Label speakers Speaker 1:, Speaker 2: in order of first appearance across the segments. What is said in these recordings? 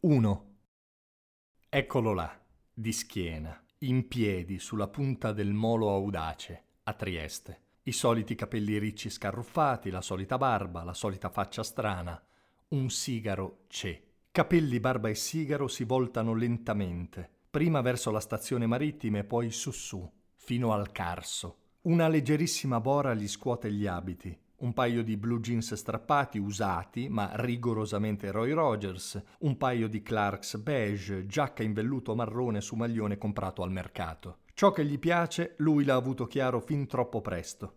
Speaker 1: 1. Eccolo là, di schiena, in piedi sulla punta del molo audace, a Trieste. I soliti capelli ricci scarruffati, la solita barba, la solita faccia strana. Un sigaro c'è. Capelli, barba e sigaro si voltano lentamente, prima verso la stazione marittima e poi su su, fino al Carso. Una leggerissima bora gli scuote gli abiti, un paio di blue jeans strappati, usati, ma rigorosamente Roy Rogers, un paio di Clarks beige, giacca in velluto marrone su maglione comprato al mercato. Ciò che gli piace lui l'ha avuto chiaro fin troppo presto.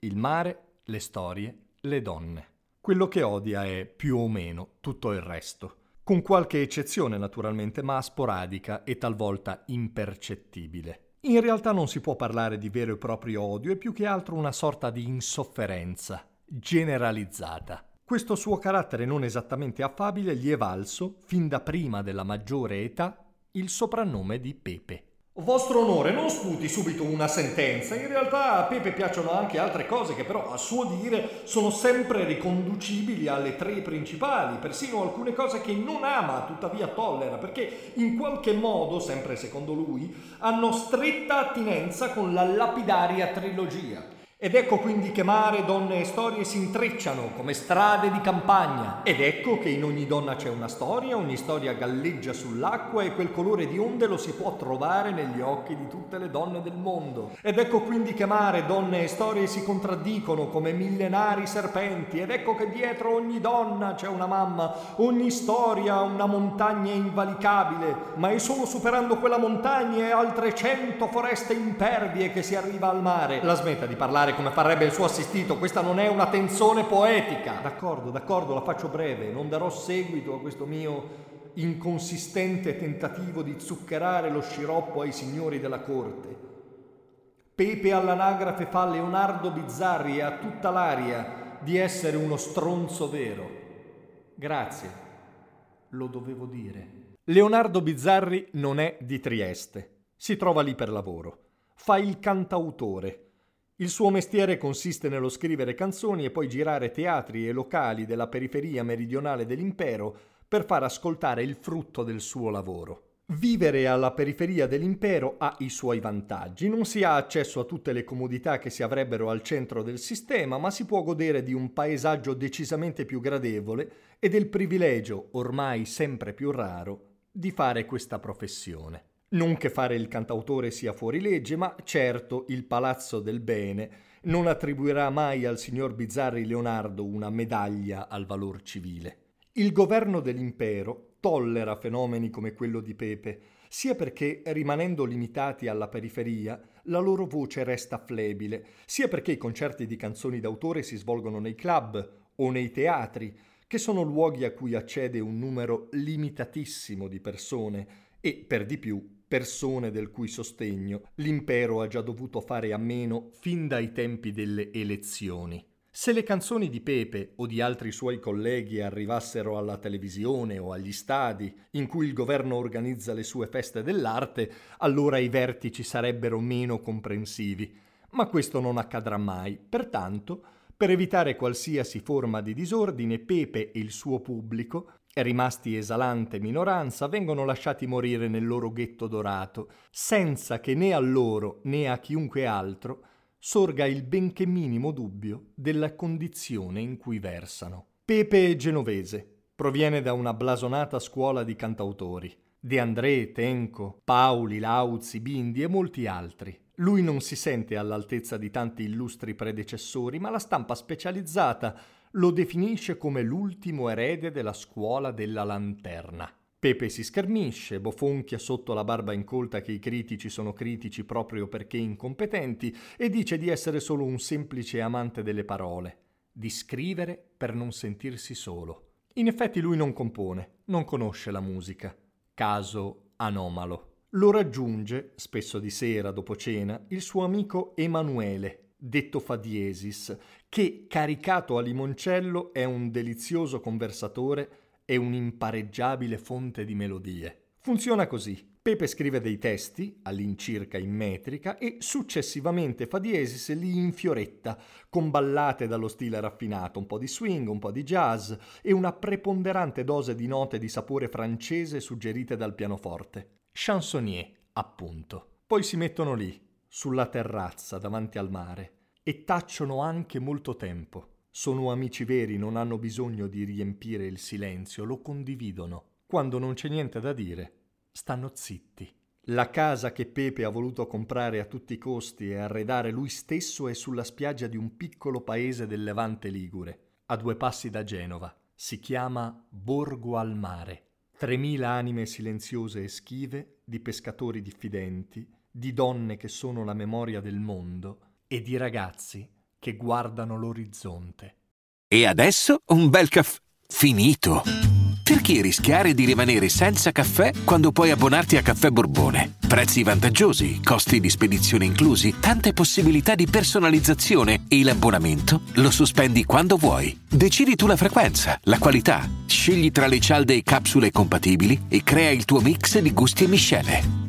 Speaker 1: Il mare, le storie, le donne. Quello che odia è, più o meno, tutto il resto con qualche eccezione naturalmente, ma sporadica e talvolta impercettibile. In realtà non si può parlare di vero e proprio odio, è più che altro una sorta di insofferenza, generalizzata. Questo suo carattere non esattamente affabile gli è valso, fin da prima della maggiore età, il soprannome di Pepe.
Speaker 2: Vostro onore, non sputi subito una sentenza. In realtà a Pepe piacciono anche altre cose che però a suo dire sono sempre riconducibili alle tre principali, persino alcune cose che non ama, tuttavia tollera, perché in qualche modo, sempre secondo lui, hanno stretta attinenza con la lapidaria trilogia. Ed ecco quindi che mare, donne e storie si intrecciano come strade di campagna. Ed ecco che in ogni donna c'è una storia, ogni storia galleggia sull'acqua e quel colore di onde lo si può trovare negli occhi di tutte le donne del mondo. Ed ecco quindi che mare, donne e storie si contraddicono come millenari serpenti. Ed ecco che dietro ogni donna c'è una mamma, ogni storia una montagna invalicabile, ma è solo superando quella montagna e altre cento foreste impervie che si arriva al mare. La smetta di parlare come farebbe il suo assistito, questa non è una tensione poetica. D'accordo, d'accordo, la faccio breve, non darò seguito a questo mio inconsistente tentativo di zuccherare lo sciroppo ai signori della corte. Pepe all'anagrafe fa Leonardo Bizzarri e ha tutta l'aria di essere uno stronzo vero. Grazie, lo dovevo dire.
Speaker 1: Leonardo Bizzarri non è di Trieste, si trova lì per lavoro. Fa il cantautore il suo mestiere consiste nello scrivere canzoni e poi girare teatri e locali della periferia meridionale dell'impero per far ascoltare il frutto del suo lavoro. Vivere alla periferia dell'impero ha i suoi vantaggi, non si ha accesso a tutte le comodità che si avrebbero al centro del sistema, ma si può godere di un paesaggio decisamente più gradevole e del privilegio, ormai sempre più raro, di fare questa professione. Non che fare il cantautore sia fuori legge, ma certo il Palazzo del Bene non attribuirà mai al signor Bizzarri Leonardo una medaglia al valor civile. Il governo dell'impero tollera fenomeni come quello di Pepe, sia perché, rimanendo limitati alla periferia, la loro voce resta flebile, sia perché i concerti di canzoni d'autore si svolgono nei club o nei teatri, che sono luoghi a cui accede un numero limitatissimo di persone e, per di più, persone del cui sostegno l'impero ha già dovuto fare a meno fin dai tempi delle elezioni. Se le canzoni di Pepe o di altri suoi colleghi arrivassero alla televisione o agli stadi in cui il governo organizza le sue feste dell'arte, allora i vertici sarebbero meno comprensivi. Ma questo non accadrà mai. Pertanto, per evitare qualsiasi forma di disordine, Pepe e il suo pubblico rimasti esalante minoranza, vengono lasciati morire nel loro ghetto dorato, senza che né a loro né a chiunque altro sorga il benché minimo dubbio della condizione in cui versano. Pepe è genovese, proviene da una blasonata scuola di cantautori. De André, Tenco, Pauli, Lauzi, Bindi e molti altri. Lui non si sente all'altezza di tanti illustri predecessori, ma la stampa specializzata lo definisce come l'ultimo erede della scuola della lanterna. Pepe si schermisce, bofonchia sotto la barba incolta che i critici sono critici proprio perché incompetenti e dice di essere solo un semplice amante delle parole, di scrivere per non sentirsi solo. In effetti lui non compone, non conosce la musica. Caso anomalo. Lo raggiunge, spesso di sera dopo cena, il suo amico Emanuele, detto fa diesis, che, caricato a limoncello, è un delizioso conversatore e un'impareggiabile fonte di melodie. Funziona così. Pepe scrive dei testi, all'incirca in metrica, e successivamente fa diesis li infioretta, con ballate dallo stile raffinato, un po' di swing, un po' di jazz e una preponderante dose di note di sapore francese suggerite dal pianoforte. Chansonnier, appunto. Poi si mettono lì, sulla terrazza, davanti al mare, e tacciono anche molto tempo. Sono amici veri, non hanno bisogno di riempire il silenzio, lo condividono. Quando non c'è niente da dire, stanno zitti. La casa che Pepe ha voluto comprare a tutti i costi e arredare lui stesso è sulla spiaggia di un piccolo paese del Levante Ligure, a due passi da Genova. Si chiama Borgo al Mare. Tremila anime silenziose e schive, di pescatori diffidenti, di donne che sono la memoria del mondo e di ragazzi che guardano l'orizzonte.
Speaker 3: E adesso un bel caffè finito. Perché rischiare di rimanere senza caffè quando puoi abbonarti a Caffè Borbone? Prezzi vantaggiosi, costi di spedizione inclusi, tante possibilità di personalizzazione e l'abbonamento lo sospendi quando vuoi. Decidi tu la frequenza, la qualità, scegli tra le cialde e capsule compatibili e crea il tuo mix di gusti e miscele.